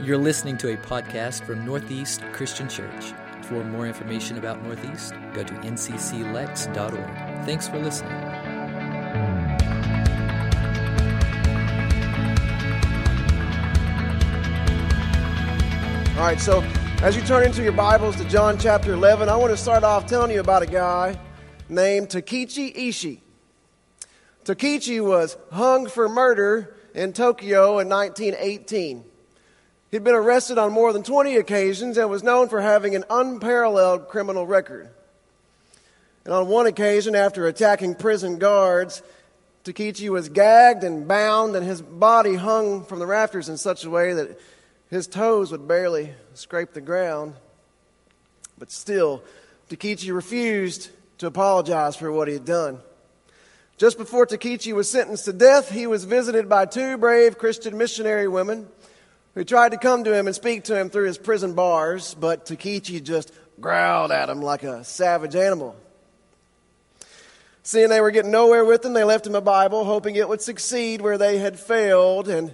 You're listening to a podcast from Northeast Christian Church. For more information about Northeast, go to ncclex.org. Thanks for listening. All right, so as you turn into your Bibles to John chapter 11, I want to start off telling you about a guy named Takichi Ishii. Takichi was hung for murder in Tokyo in 1918. He'd been arrested on more than 20 occasions and was known for having an unparalleled criminal record. And on one occasion, after attacking prison guards, Takechi was gagged and bound, and his body hung from the rafters in such a way that his toes would barely scrape the ground. But still, Takechi refused to apologize for what he had done. Just before Takechi was sentenced to death, he was visited by two brave Christian missionary women who tried to come to him and speak to him through his prison bars, but Takichi just growled at him like a savage animal. Seeing they were getting nowhere with him, they left him a Bible, hoping it would succeed where they had failed. And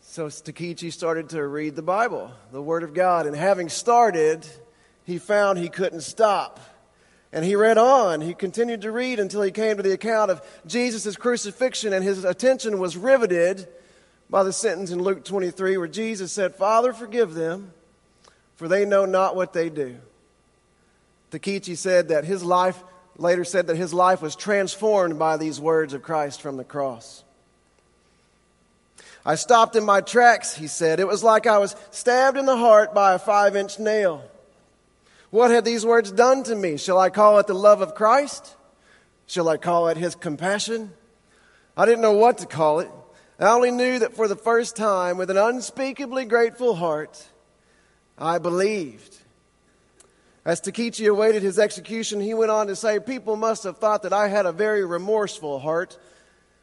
so Takichi started to read the Bible, the Word of God. And having started, he found he couldn't stop. And he read on. He continued to read until he came to the account of Jesus' crucifixion, and his attention was riveted by the sentence in Luke 23 where Jesus said, Father, forgive them, for they know not what they do. Takichi said that his life, later said that his life was transformed by these words of Christ from the cross. I stopped in my tracks, he said. It was like I was stabbed in the heart by a five inch nail. What had these words done to me? Shall I call it the love of Christ? Shall I call it his compassion? I didn't know what to call it. I only knew that for the first time, with an unspeakably grateful heart, I believed. As Takichi awaited his execution, he went on to say, People must have thought that I had a very remorseful heart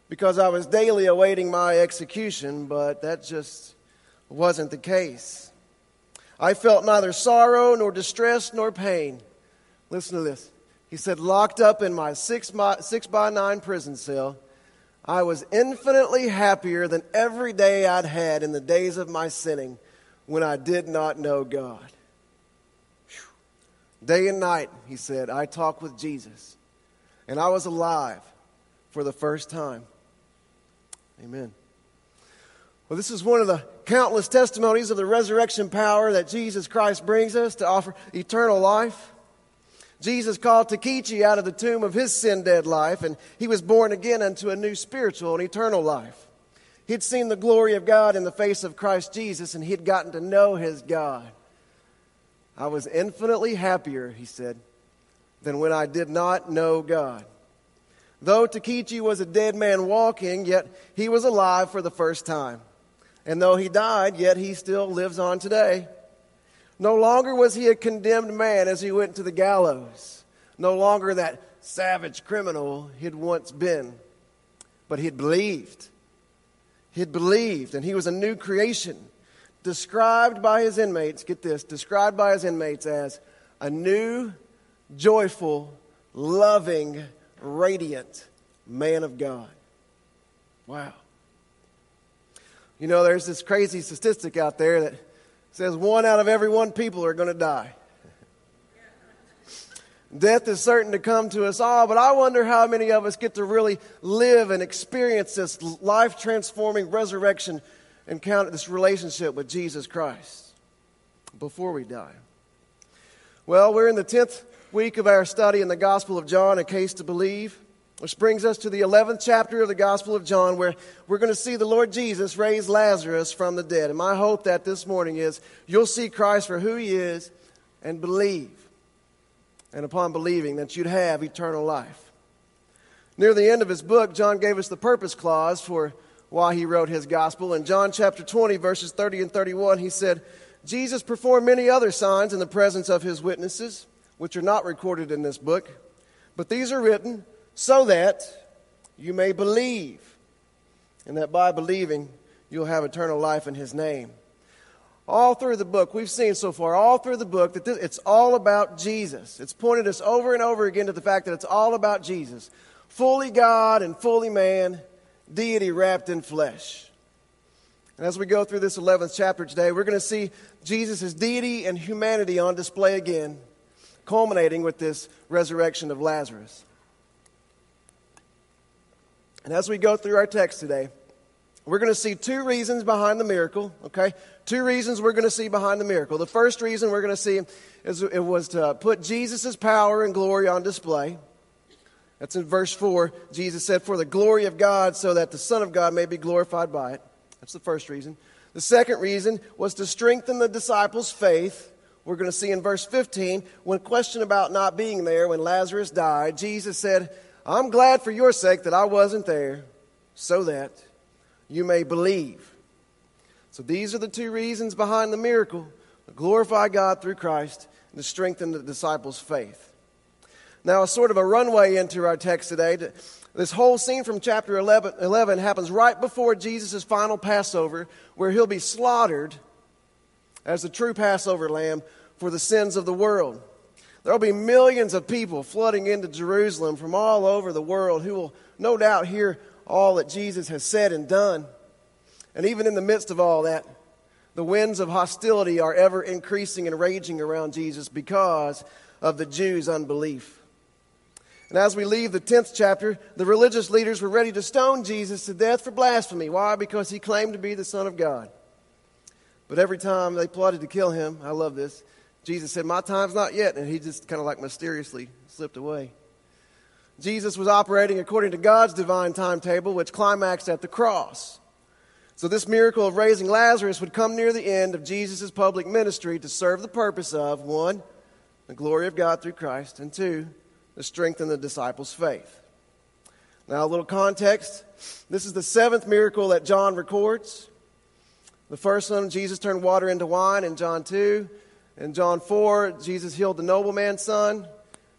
because I was daily awaiting my execution, but that just wasn't the case. I felt neither sorrow, nor distress, nor pain. Listen to this. He said, locked up in my six six by nine prison cell, I was infinitely happier than every day I'd had in the days of my sinning when I did not know God. Whew. Day and night, he said, I talked with Jesus, and I was alive for the first time. Amen. Well, this is one of the countless testimonies of the resurrection power that Jesus Christ brings us to offer eternal life. Jesus called Takichi out of the tomb of his sin dead life, and he was born again unto a new spiritual and eternal life. He'd seen the glory of God in the face of Christ Jesus, and he'd gotten to know his God. I was infinitely happier, he said, than when I did not know God. Though Takichi was a dead man walking, yet he was alive for the first time. And though he died, yet he still lives on today. No longer was he a condemned man as he went to the gallows. No longer that savage criminal he'd once been. But he'd believed. He'd believed, and he was a new creation, described by his inmates, get this, described by his inmates as a new, joyful, loving, radiant man of God. Wow. You know, there's this crazy statistic out there that says one out of every one people are going to die. Death is certain to come to us all, but I wonder how many of us get to really live and experience this life transforming resurrection encounter, this relationship with Jesus Christ before we die. Well, we're in the 10th week of our study in the Gospel of John, A Case to Believe, which brings us to the 11th chapter of the Gospel of John, where we're going to see the Lord Jesus raise Lazarus from the dead. And my hope that this morning is you'll see Christ for who he is and believe. And upon believing, that you'd have eternal life. Near the end of his book, John gave us the purpose clause for why he wrote his gospel. In John chapter 20, verses 30 and 31, he said, Jesus performed many other signs in the presence of his witnesses which are not recorded in this book, but these are written so that you may believe, and that by believing you'll have eternal life in His name. All through the book, we've seen so far, all through the book, that this, it's all about Jesus. It's pointed us over and over again to the fact that it's all about Jesus. Fully God and fully man, deity wrapped in flesh. And as we go through this 11th chapter today, we're going to see Jesus' deity and humanity on display again, culminating with this resurrection of Lazarus. And as we go through our text today, we're going to see two reasons behind the miracle, okay? Two reasons we're going to see behind the miracle. The first reason we're going to see is it was to put Jesus' power and glory on display. That's in verse 4. Jesus said, For the glory of God, so that the Son of God may be glorified by it. That's the first reason. The second reason was to strengthen the disciples' faith. We're going to see in verse 15, when questioned about not being there when Lazarus died, Jesus said, I'm glad for your sake that I wasn't there, so that you may believe. So these are the two reasons behind the miracle to glorify God through Christ and to strengthen the disciples' faith. Now, a sort of a runway into our text today. This whole scene from chapter 11, 11 happens right before Jesus' final Passover, where he'll be slaughtered as the true Passover lamb for the sins of the world. There will be millions of people flooding into Jerusalem from all over the world who will no doubt hear all that Jesus has said and done. And even in the midst of all that, the winds of hostility are ever increasing and raging around Jesus because of the Jews' unbelief. And as we leave the 10th chapter, the religious leaders were ready to stone Jesus to death for blasphemy. Why? Because he claimed to be the Son of God. But every time they plotted to kill him, I love this, Jesus said, My time's not yet. And he just kind of like mysteriously slipped away. Jesus was operating according to God's divine timetable, which climaxed at the cross. So, this miracle of raising Lazarus would come near the end of Jesus' public ministry to serve the purpose of one, the glory of God through Christ, and two, to strengthen the disciples' faith. Now, a little context. This is the seventh miracle that John records. The first one, Jesus turned water into wine in John 2. In John 4, Jesus healed the nobleman's son.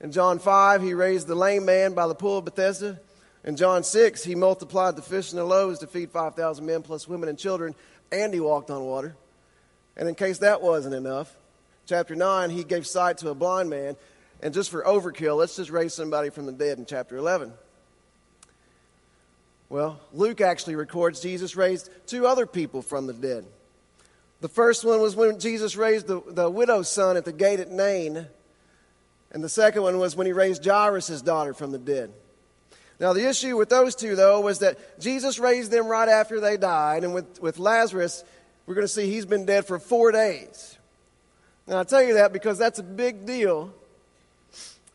In John 5, he raised the lame man by the pool of Bethesda. In John 6, he multiplied the fish and the loaves to feed 5,000 men plus women and children, and he walked on water. And in case that wasn't enough, chapter 9, he gave sight to a blind man. And just for overkill, let's just raise somebody from the dead in chapter 11. Well, Luke actually records Jesus raised two other people from the dead. The first one was when Jesus raised the, the widow's son at the gate at Nain. And the second one was when he raised Jairus' daughter from the dead. Now, the issue with those two, though, was that Jesus raised them right after they died. And with, with Lazarus, we're going to see he's been dead for four days. Now, I tell you that because that's a big deal.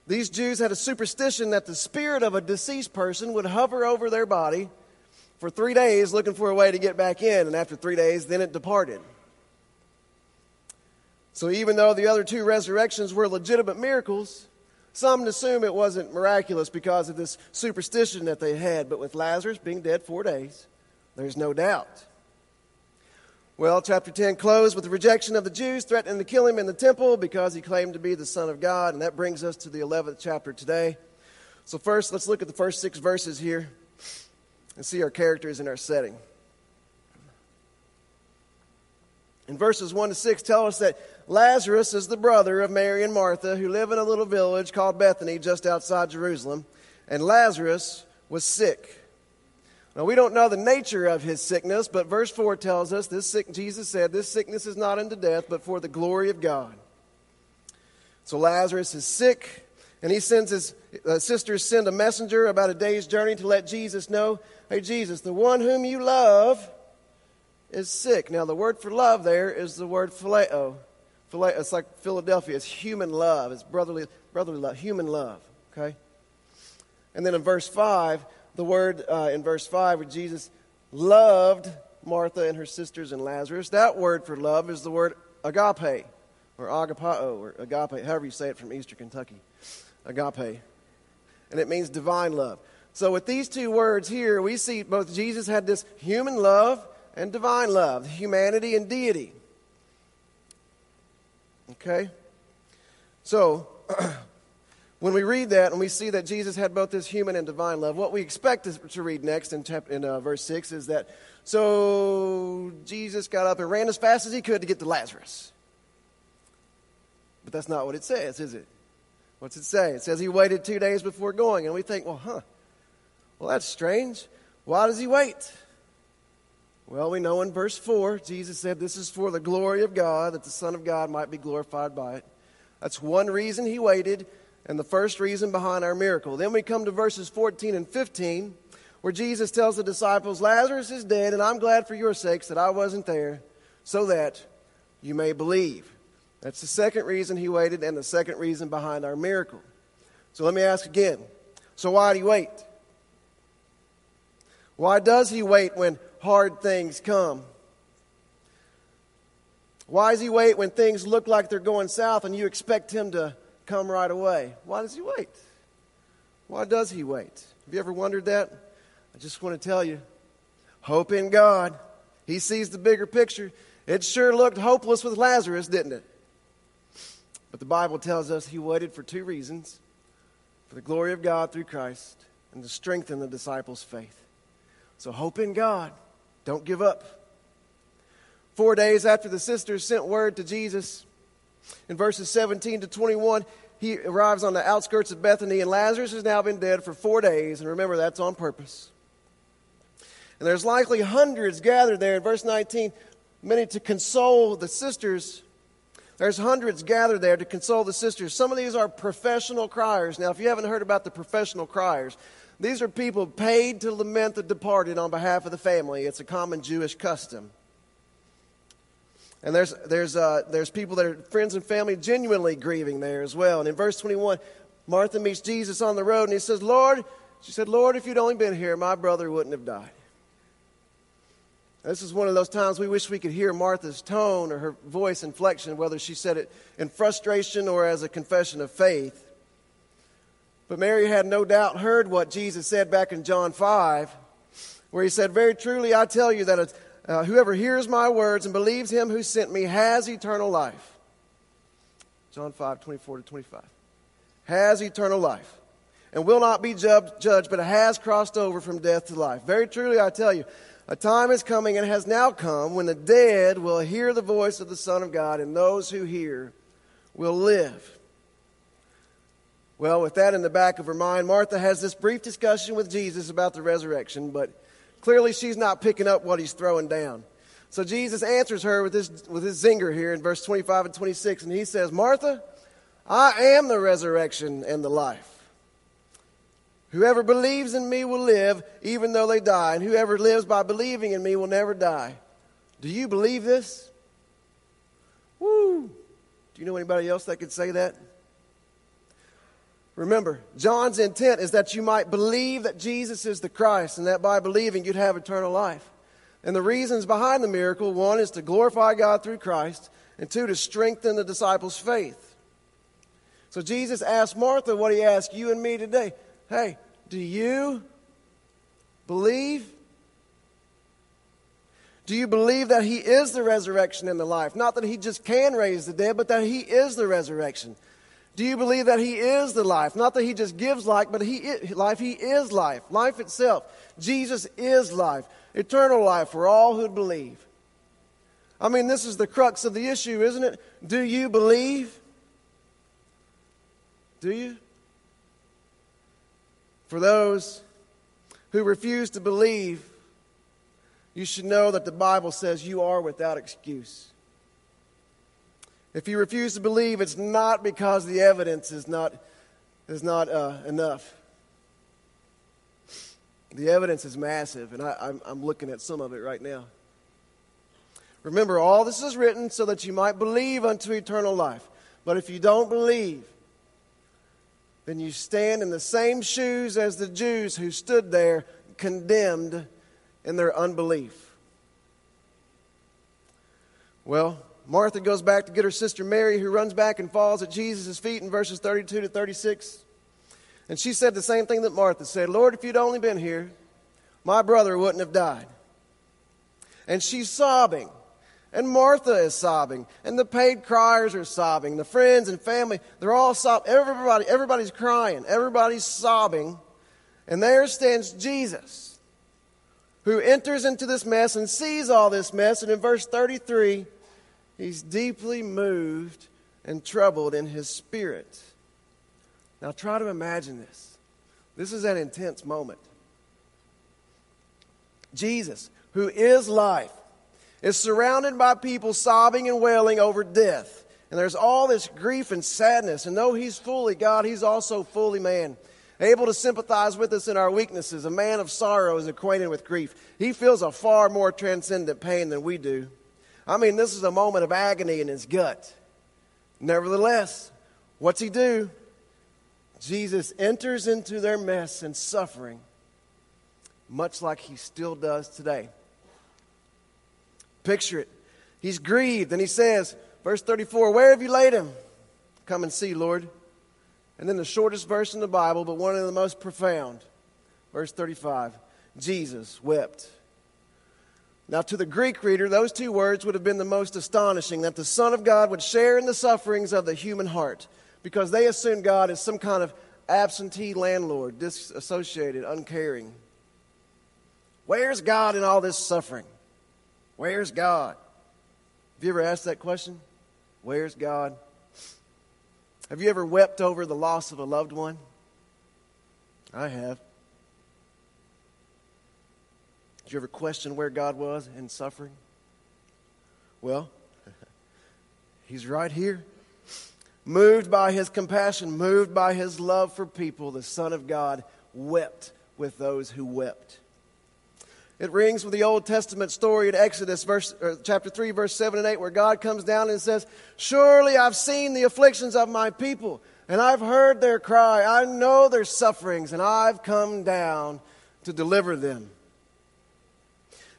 These Jews had a superstition that the spirit of a deceased person would hover over their body for three days looking for a way to get back in. And after three days, then it departed. So, even though the other two resurrections were legitimate miracles, some assume it wasn't miraculous because of this superstition that they had, but with Lazarus being dead four days, there's no doubt. Well, chapter 10 closed with the rejection of the Jews threatening to kill him in the temple because he claimed to be the Son of God, and that brings us to the 11th chapter today. So, first, let's look at the first six verses here and see our characters and our setting. In verses 1 to 6, tell us that Lazarus is the brother of Mary and Martha, who live in a little village called Bethany just outside Jerusalem. And Lazarus was sick. Now, we don't know the nature of his sickness, but verse 4 tells us this sick, Jesus said, This sickness is not unto death, but for the glory of God. So Lazarus is sick, and he sends his uh, sisters send a messenger about a day's journey to let Jesus know, Hey, Jesus, the one whom you love is sick. Now, the word for love there is the word phileo. It's like Philadelphia. It's human love. It's brotherly, brotherly love, human love. Okay? And then in verse 5, the word uh, in verse 5 where Jesus loved Martha and her sisters and Lazarus, that word for love is the word agape or agapao or agape, however you say it from Eastern Kentucky. Agape. And it means divine love. So with these two words here, we see both Jesus had this human love and divine love, humanity and deity. Okay? So, when we read that and we see that Jesus had both this human and divine love, what we expect to read next in, chapter, in uh, verse 6 is that so Jesus got up and ran as fast as he could to get to Lazarus. But that's not what it says, is it? What's it say? It says he waited two days before going. And we think, well, huh, well, that's strange. Why does he wait? Well, we know in verse 4, Jesus said, This is for the glory of God, that the Son of God might be glorified by it. That's one reason he waited, and the first reason behind our miracle. Then we come to verses 14 and 15, where Jesus tells the disciples, Lazarus is dead, and I'm glad for your sakes that I wasn't there, so that you may believe. That's the second reason he waited, and the second reason behind our miracle. So let me ask again. So why did he wait? Why does he wait when hard things come? Why does he wait when things look like they're going south and you expect him to come right away? Why does he wait? Why does he wait? Have you ever wondered that? I just want to tell you hope in God. He sees the bigger picture. It sure looked hopeless with Lazarus, didn't it? But the Bible tells us he waited for two reasons for the glory of God through Christ and to strengthen the disciples' faith. So hope in God. Don't give up. Four days after the sisters sent word to Jesus, in verses 17 to 21, he arrives on the outskirts of Bethany, and Lazarus has now been dead for four days. And remember, that's on purpose. And there's likely hundreds gathered there. In verse 19, many to console the sisters. There's hundreds gathered there to console the sisters. Some of these are professional criers. Now, if you haven't heard about the professional criers, these are people paid to lament the departed on behalf of the family. It's a common Jewish custom. And there's, there's, uh, there's people that are friends and family genuinely grieving there as well. And in verse 21, Martha meets Jesus on the road and he says, Lord, she said, Lord, if you'd only been here, my brother wouldn't have died. This is one of those times we wish we could hear Martha's tone or her voice inflection, whether she said it in frustration or as a confession of faith. But Mary had no doubt heard what Jesus said back in John 5, where he said, Very truly I tell you that uh, whoever hears my words and believes him who sent me has eternal life. John 5, 24 to 25. Has eternal life and will not be judged, but has crossed over from death to life. Very truly I tell you, a time is coming and has now come when the dead will hear the voice of the Son of God, and those who hear will live. Well, with that in the back of her mind, Martha has this brief discussion with Jesus about the resurrection, but clearly she's not picking up what he's throwing down. So Jesus answers her with this, with this zinger here in verse 25 and 26, and he says, Martha, I am the resurrection and the life. Whoever believes in me will live even though they die, and whoever lives by believing in me will never die. Do you believe this? Woo! Do you know anybody else that could say that? Remember, John's intent is that you might believe that Jesus is the Christ and that by believing you'd have eternal life. And the reasons behind the miracle one is to glorify God through Christ, and two, to strengthen the disciples' faith. So Jesus asked Martha what he asked you and me today. Hey, do you believe? Do you believe that He is the resurrection and the life? Not that He just can raise the dead, but that He is the resurrection. Do you believe that He is the life? Not that He just gives life, but He is, life. He is life. Life itself. Jesus is life. Eternal life for all who believe. I mean, this is the crux of the issue, isn't it? Do you believe? Do you? For those who refuse to believe, you should know that the Bible says you are without excuse. If you refuse to believe, it's not because the evidence is not, is not uh, enough. The evidence is massive, and I, I'm, I'm looking at some of it right now. Remember, all this is written so that you might believe unto eternal life. But if you don't believe, then you stand in the same shoes as the Jews who stood there condemned in their unbelief. Well, Martha goes back to get her sister Mary, who runs back and falls at Jesus' feet in verses 32 to 36. And she said the same thing that Martha said Lord, if you'd only been here, my brother wouldn't have died. And she's sobbing. And Martha is sobbing. And the paid criers are sobbing. The friends and family, they're all sobbing. Everybody, everybody's crying. Everybody's sobbing. And there stands Jesus, who enters into this mess and sees all this mess. And in verse 33, he's deeply moved and troubled in his spirit. Now try to imagine this. This is an intense moment. Jesus, who is life, is surrounded by people sobbing and wailing over death. And there's all this grief and sadness. And though he's fully God, he's also fully man, able to sympathize with us in our weaknesses. A man of sorrow is acquainted with grief. He feels a far more transcendent pain than we do. I mean, this is a moment of agony in his gut. Nevertheless, what's he do? Jesus enters into their mess and suffering, much like he still does today. Picture it. He's grieved, and he says, verse 34, Where have you laid him? Come and see, Lord. And then the shortest verse in the Bible, but one of the most profound, verse 35, Jesus wept. Now, to the Greek reader, those two words would have been the most astonishing that the Son of God would share in the sufferings of the human heart because they assume God is some kind of absentee landlord, disassociated, uncaring. Where's God in all this suffering? Where's God? Have you ever asked that question? Where's God? Have you ever wept over the loss of a loved one? I have. Did you ever question where God was in suffering? Well, He's right here. Moved by His compassion, moved by His love for people, the Son of God wept with those who wept. It rings with the Old Testament story in Exodus verse, chapter 3, verse 7 and 8, where God comes down and says, Surely I've seen the afflictions of my people, and I've heard their cry. I know their sufferings, and I've come down to deliver them.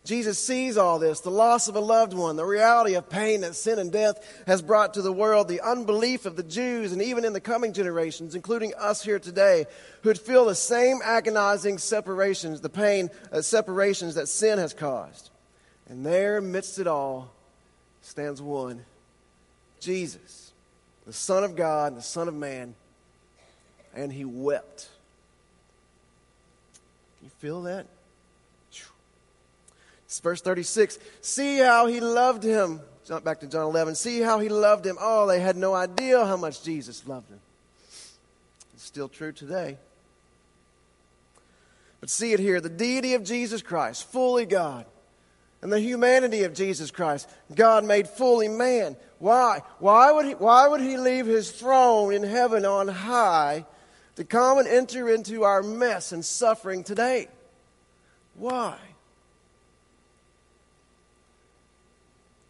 Jesus sees all this the loss of a loved one, the reality of pain that sin and death has brought to the world, the unbelief of the Jews, and even in the coming generations, including us here today, who would feel the same agonizing separations, the pain uh, separations that sin has caused. And there, amidst it all, stands one Jesus, the Son of God, and the Son of Man, and he wept. Can you feel that? Verse 36. See how he loved him. Jump back to John 11. See how he loved him. Oh, they had no idea how much Jesus loved him. It's still true today. But see it here the deity of Jesus Christ, fully God, and the humanity of Jesus Christ, God made fully man. Why? Why would, he, why would he leave his throne in heaven on high to come and enter into our mess and suffering today? Why?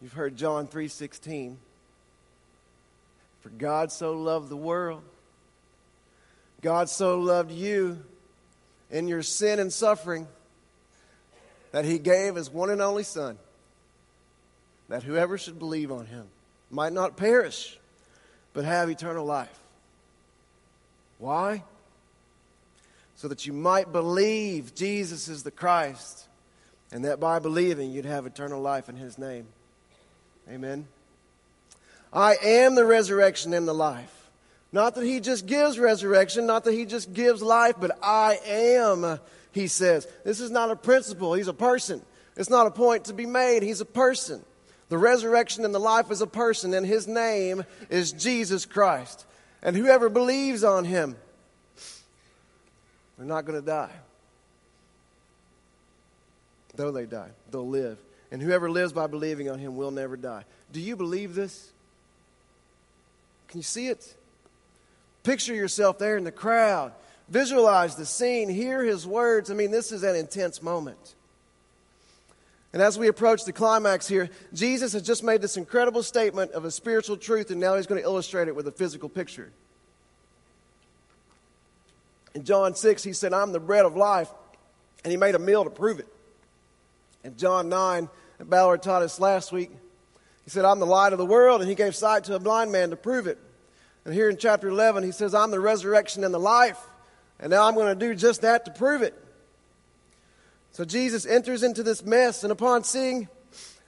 You've heard John 3:16. For God so loved the world. God so loved you in your sin and suffering that he gave his one and only son that whoever should believe on him might not perish but have eternal life. Why? So that you might believe Jesus is the Christ and that by believing you'd have eternal life in his name. Amen. I am the resurrection and the life. Not that he just gives resurrection, not that he just gives life, but I am, he says. This is not a principle, he's a person. It's not a point to be made, he's a person. The resurrection and the life is a person, and his name is Jesus Christ. And whoever believes on him, they're not going to die. Though they die, they'll live and whoever lives by believing on him will never die. Do you believe this? Can you see it? Picture yourself there in the crowd. Visualize the scene. Hear his words. I mean, this is an intense moment. And as we approach the climax here, Jesus has just made this incredible statement of a spiritual truth, and now he's going to illustrate it with a physical picture. In John 6, he said, I'm the bread of life, and he made a meal to prove it. In John 9, that Ballard taught us last week. He said, I'm the light of the world, and he gave sight to a blind man to prove it. And here in chapter 11, he says, I'm the resurrection and the life. And now I'm going to do just that to prove it. So Jesus enters into this mess, and upon seeing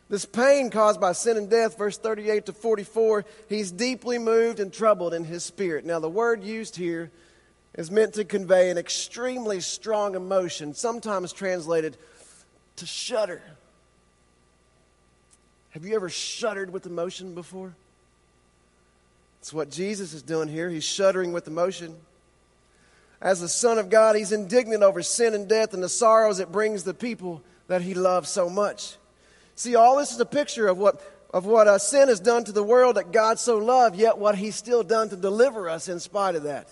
this pain caused by sin and death, verse 38 to 44, he's deeply moved and troubled in his spirit. Now, the word used here is meant to convey an extremely strong emotion, sometimes translated to shudder. Have you ever shuddered with emotion before? It's what Jesus is doing here. He's shuddering with emotion. As the Son of God, he's indignant over sin and death and the sorrows it brings the people that he loves so much. See, all this is a picture of what, of what uh, sin has done to the world that God so loved, yet what he's still done to deliver us in spite of that.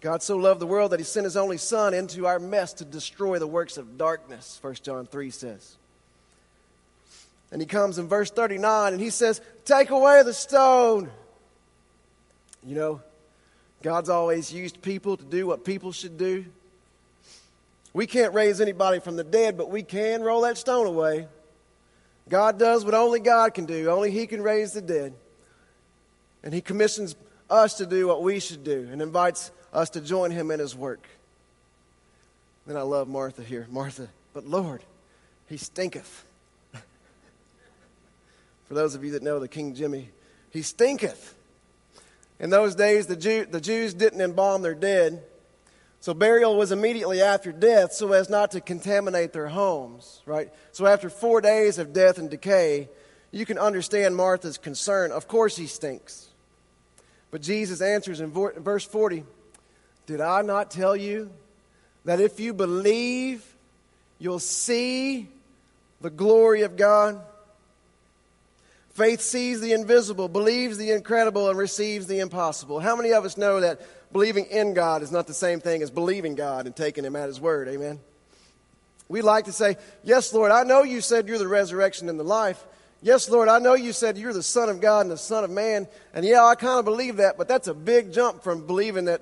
God so loved the world that he sent his only son into our mess to destroy the works of darkness, 1 John 3 says. And he comes in verse 39 and he says, Take away the stone. You know, God's always used people to do what people should do. We can't raise anybody from the dead, but we can roll that stone away. God does what only God can do, only He can raise the dead. And He commissions us to do what we should do and invites us to join Him in His work. Then I love Martha here. Martha, but Lord, He stinketh. For those of you that know the King Jimmy, He stinketh. In those days, the, Jew, the Jews didn't embalm their dead, so burial was immediately after death so as not to contaminate their homes, right? So after four days of death and decay, you can understand Martha's concern. Of course, he stinks. But Jesus answers in verse 40 Did I not tell you that if you believe, you'll see the glory of God? Faith sees the invisible, believes the incredible, and receives the impossible. How many of us know that believing in God is not the same thing as believing God and taking Him at His word? Amen. We like to say, Yes, Lord, I know you said you're the resurrection and the life. Yes, Lord, I know you said you're the Son of God and the Son of Man. And yeah, I kind of believe that, but that's a big jump from believing that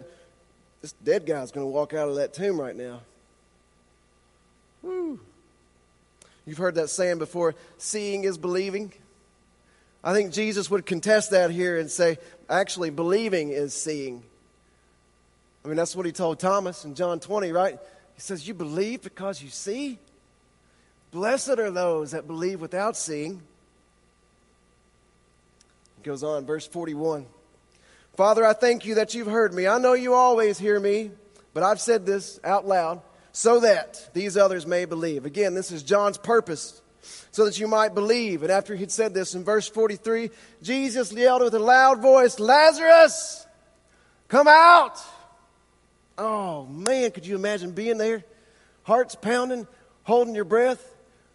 this dead guy's going to walk out of that tomb right now. Woo. You've heard that saying before seeing is believing. I think Jesus would contest that here and say, actually, believing is seeing. I mean, that's what he told Thomas in John 20, right? He says, You believe because you see? Blessed are those that believe without seeing. He goes on, verse 41. Father, I thank you that you've heard me. I know you always hear me, but I've said this out loud so that these others may believe. Again, this is John's purpose so that you might believe. And after he'd said this in verse 43, Jesus yelled with a loud voice, Lazarus, come out. Oh man, could you imagine being there? Hearts pounding, holding your breath.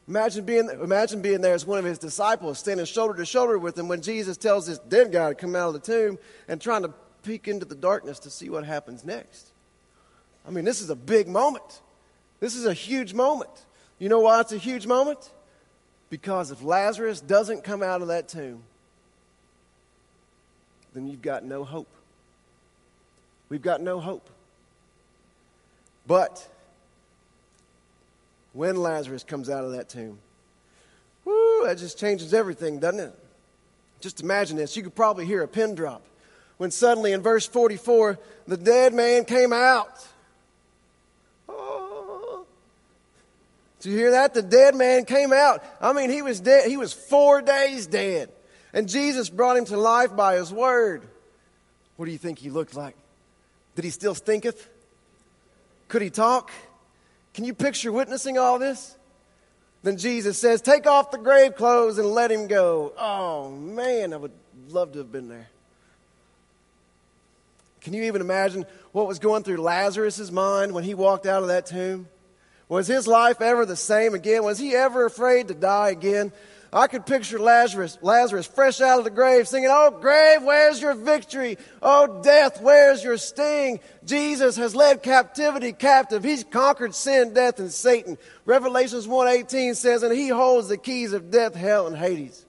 Imagine being, imagine being there as one of his disciples, standing shoulder to shoulder with him when Jesus tells this dead guy to come out of the tomb and trying to peek into the darkness to see what happens next. I mean, this is a big moment. This is a huge moment. You know why it's a huge moment? Because if Lazarus doesn't come out of that tomb, then you've got no hope. We've got no hope. But when Lazarus comes out of that tomb, whoo, that just changes everything, doesn't it? Just imagine this. You could probably hear a pin drop. When suddenly in verse 44, the dead man came out. Did you hear that? The dead man came out. I mean, he was dead. He was four days dead. And Jesus brought him to life by his word. What do you think he looked like? Did he still stinketh? Could he talk? Can you picture witnessing all this? Then Jesus says, Take off the grave clothes and let him go. Oh, man, I would love to have been there. Can you even imagine what was going through Lazarus' mind when he walked out of that tomb? Was his life ever the same again? Was he ever afraid to die again? I could picture Lazarus, Lazarus fresh out of the grave singing, Oh, grave, where's your victory? Oh, death, where's your sting? Jesus has led captivity captive. He's conquered sin, death, and Satan. Revelations 1.18 says, And he holds the keys of death, hell, and Hades.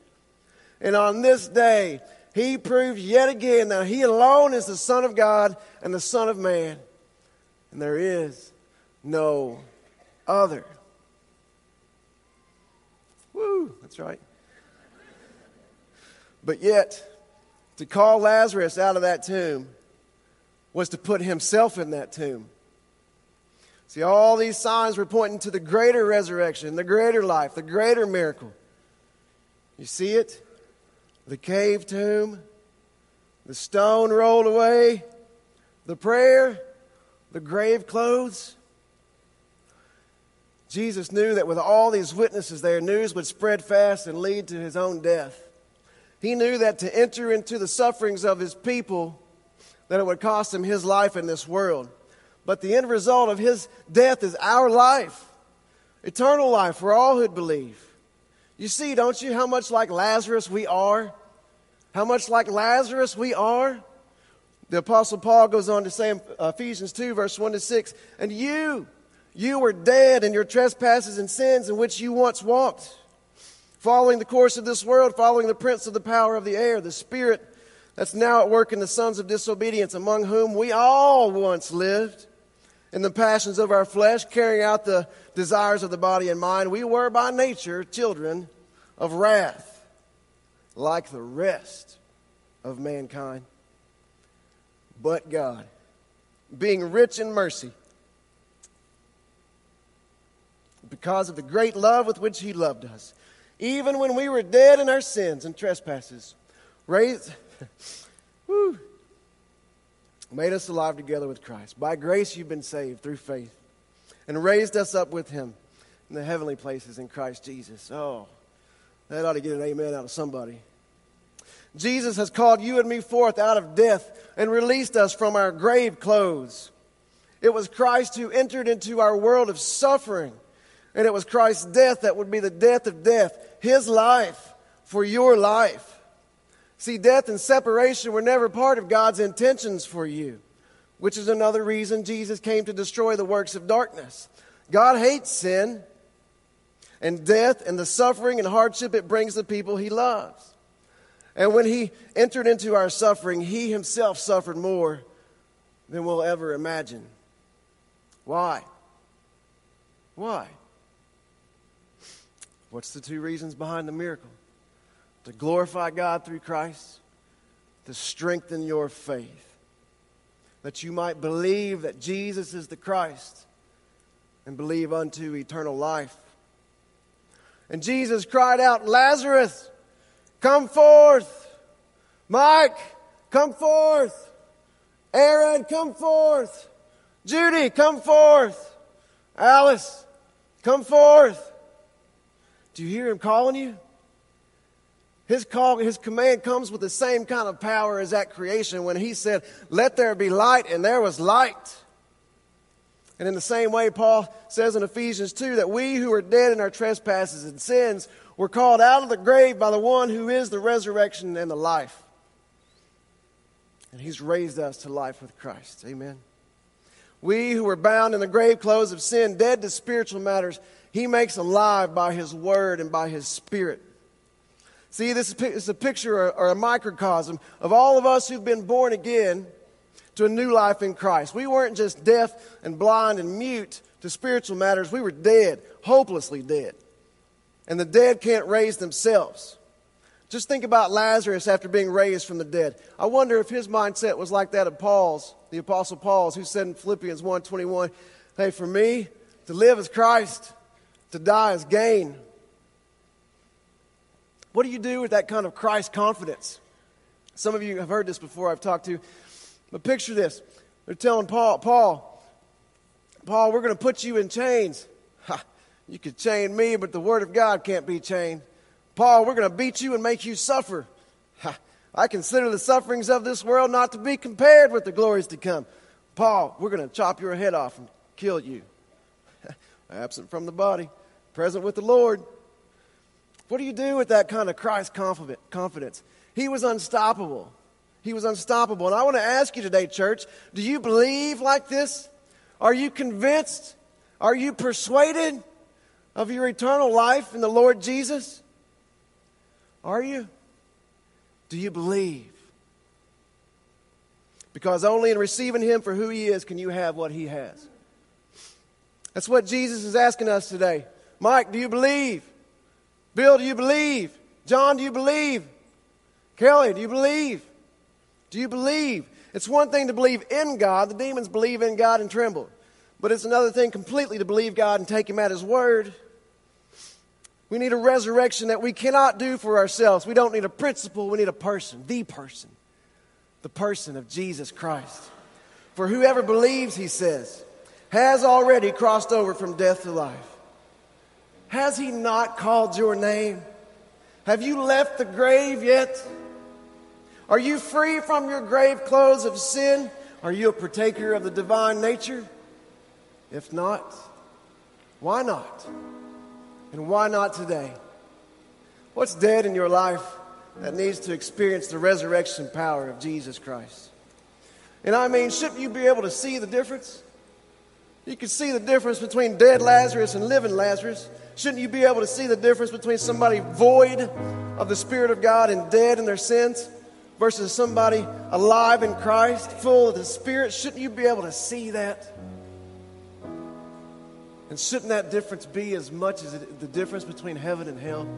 And on this day, he proves yet again that he alone is the Son of God and the Son of Man. And there is no other. Woo, that's right. But yet, to call Lazarus out of that tomb was to put himself in that tomb. See, all these signs were pointing to the greater resurrection, the greater life, the greater miracle. You see it? The cave tomb, the stone rolled away, the prayer, the grave clothes. Jesus knew that with all these witnesses there, news would spread fast and lead to his own death. He knew that to enter into the sufferings of his people, that it would cost him his life in this world. but the end result of his death is our life, eternal life for all who believe. You see, don't you, how much like Lazarus we are? How much like Lazarus we are? The Apostle Paul goes on to say in Ephesians 2, verse 1 to 6, and you, you were dead in your trespasses and sins in which you once walked, following the course of this world, following the prince of the power of the air, the spirit that's now at work in the sons of disobedience, among whom we all once lived in the passions of our flesh, carrying out the desires of the body and mind. We were by nature children of wrath, like the rest of mankind. But God, being rich in mercy, because of the great love with which He loved us, even when we were dead in our sins and trespasses, raised, whew, made us alive together with Christ. By grace you've been saved through faith, and raised us up with Him in the heavenly places in Christ Jesus. Oh, that ought to get an amen out of somebody. Jesus has called you and me forth out of death and released us from our grave clothes. It was Christ who entered into our world of suffering and it was Christ's death that would be the death of death, his life for your life. See, death and separation were never part of God's intentions for you, which is another reason Jesus came to destroy the works of darkness. God hates sin and death and the suffering and hardship it brings the people he loves. And when he entered into our suffering, he himself suffered more than we'll ever imagine. Why? Why? What's the two reasons behind the miracle? To glorify God through Christ, to strengthen your faith, that you might believe that Jesus is the Christ and believe unto eternal life. And Jesus cried out, Lazarus, come forth. Mike, come forth. Aaron, come forth. Judy, come forth. Alice, come forth. Do you hear him calling you? His call, his command comes with the same kind of power as that creation when he said, Let there be light, and there was light. And in the same way, Paul says in Ephesians 2 that we who are dead in our trespasses and sins were called out of the grave by the one who is the resurrection and the life. And he's raised us to life with Christ. Amen. We who were bound in the grave clothes of sin, dead to spiritual matters, he makes alive by His Word and by His Spirit. See, this is a picture or a microcosm of all of us who've been born again to a new life in Christ. We weren't just deaf and blind and mute to spiritual matters, we were dead, hopelessly dead. And the dead can't raise themselves. Just think about Lazarus after being raised from the dead. I wonder if his mindset was like that of Paul's, the apostle Paul's, who said in Philippians 1:21, "Hey, for me to live is Christ, to die is gain. What do you do with that kind of Christ confidence? Some of you have heard this before, I've talked to. But picture this. They're telling Paul, Paul, Paul, we're going to put you in chains. Ha, you could chain me, but the word of God can't be chained. Paul, we're going to beat you and make you suffer. Ha, I consider the sufferings of this world not to be compared with the glories to come. Paul, we're going to chop your head off and kill you. Absent from the body present with the Lord. What do you do with that kind of Christ confidence? He was unstoppable. He was unstoppable. And I want to ask you today, church, do you believe like this? Are you convinced? Are you persuaded of your eternal life in the Lord Jesus? Are you? Do you believe? Because only in receiving Him for who He is can you have what He has. That's what Jesus is asking us today. Mike, do you believe? Bill, do you believe? John, do you believe? Kelly, do you believe? Do you believe? It's one thing to believe in God. The demons believe in God and tremble. But it's another thing completely to believe God and take Him at His word. We need a resurrection that we cannot do for ourselves. We don't need a principle, we need a person, the person, the person of Jesus Christ. For whoever believes, He says, has already crossed over from death to life. Has he not called your name? Have you left the grave yet? Are you free from your grave clothes of sin? Are you a partaker of the divine nature? If not, why not? And why not today? What's dead in your life that needs to experience the resurrection power of Jesus Christ? And I mean, shouldn't you be able to see the difference? You can see the difference between dead Lazarus and living Lazarus. Shouldn't you be able to see the difference between somebody void of the Spirit of God and dead in their sins versus somebody alive in Christ, full of the Spirit? Shouldn't you be able to see that? And shouldn't that difference be as much as the difference between heaven and hell?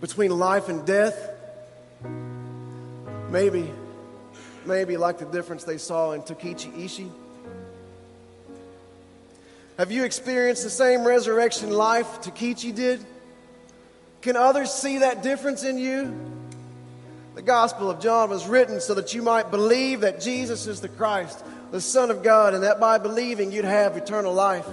Between life and death? Maybe, maybe like the difference they saw in Tokichi Ishii. Have you experienced the same resurrection life Tokichi did? Can others see that difference in you? The Gospel of John was written so that you might believe that Jesus is the Christ, the Son of God, and that by believing you'd have eternal life.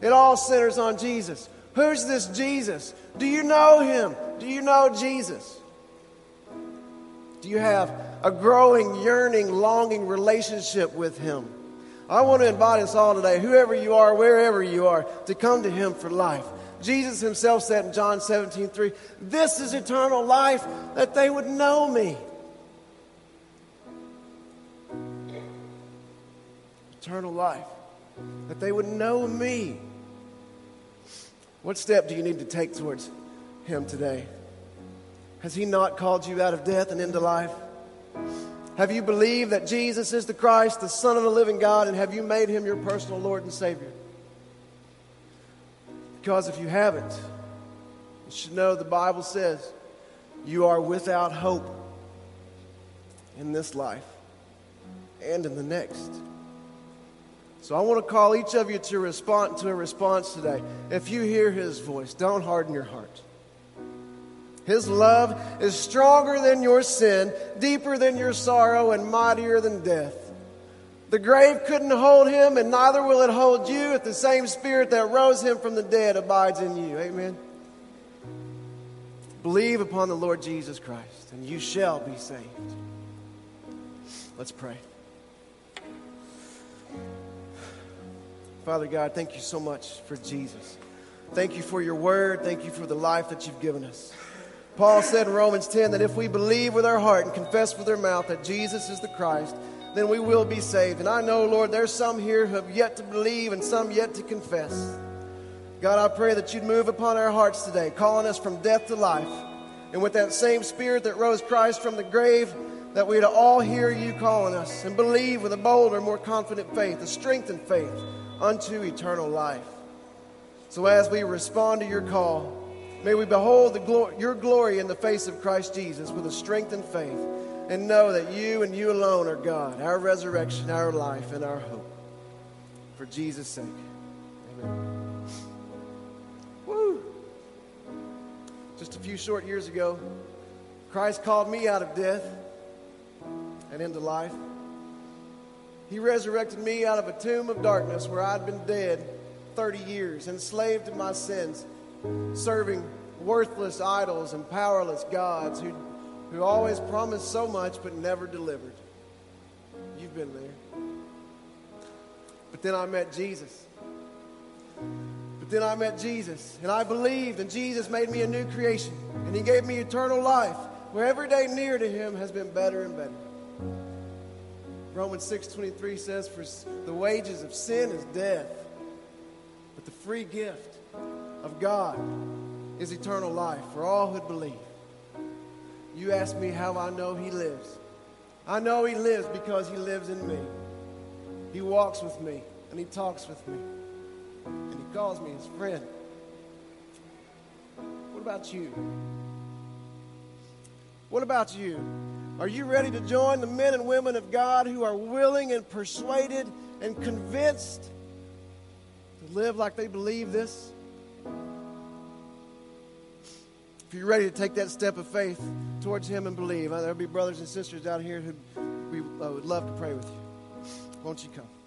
It all centers on Jesus. Who's this Jesus? Do you know him? Do you know Jesus? Do you have a growing, yearning, longing relationship with him? I want to invite us all today, whoever you are, wherever you are, to come to Him for life. Jesus Himself said in John 17, 3, This is eternal life, that they would know me. Eternal life, that they would know me. What step do you need to take towards Him today? Has He not called you out of death and into life? Have you believed that Jesus is the Christ, the Son of the living God, and have you made him your personal Lord and Savior? Because if you haven't, you should know the Bible says you are without hope in this life and in the next. So I want to call each of you to respond to a response today. If you hear his voice, don't harden your heart. His love is stronger than your sin, deeper than your sorrow, and mightier than death. The grave couldn't hold him, and neither will it hold you if the same spirit that rose him from the dead abides in you. Amen. Believe upon the Lord Jesus Christ, and you shall be saved. Let's pray. Father God, thank you so much for Jesus. Thank you for your word. Thank you for the life that you've given us. Paul said in Romans 10 that if we believe with our heart and confess with our mouth that Jesus is the Christ, then we will be saved. And I know, Lord, there's some here who have yet to believe and some yet to confess. God, I pray that you'd move upon our hearts today, calling us from death to life. And with that same spirit that rose Christ from the grave, that we'd all hear you calling us and believe with a bolder, more confident faith, a strengthened faith unto eternal life. So as we respond to your call, May we behold the your glory in the face of Christ Jesus with a strengthened faith and know that you and you alone are God, our resurrection, our life, and our hope. For Jesus' sake. Amen. Woo! Just a few short years ago, Christ called me out of death and into life. He resurrected me out of a tomb of darkness where I'd been dead 30 years, enslaved to my sins serving worthless idols and powerless gods who, who always promised so much but never delivered. You've been there. But then I met Jesus. But then I met Jesus, and I believed, and Jesus made me a new creation, and He gave me eternal life, where every day near to Him has been better and better. Romans 6:23 says, "For the wages of sin is death, but the free gift of God is eternal life for all who believe. You ask me how I know He lives. I know He lives because He lives in me. He walks with me and He talks with me and He calls me His friend. What about you? What about you? Are you ready to join the men and women of God who are willing and persuaded and convinced to live like they believe this? If you're ready to take that step of faith towards Him and believe, uh, there'll be brothers and sisters out here who we uh, would love to pray with you. Won't you come?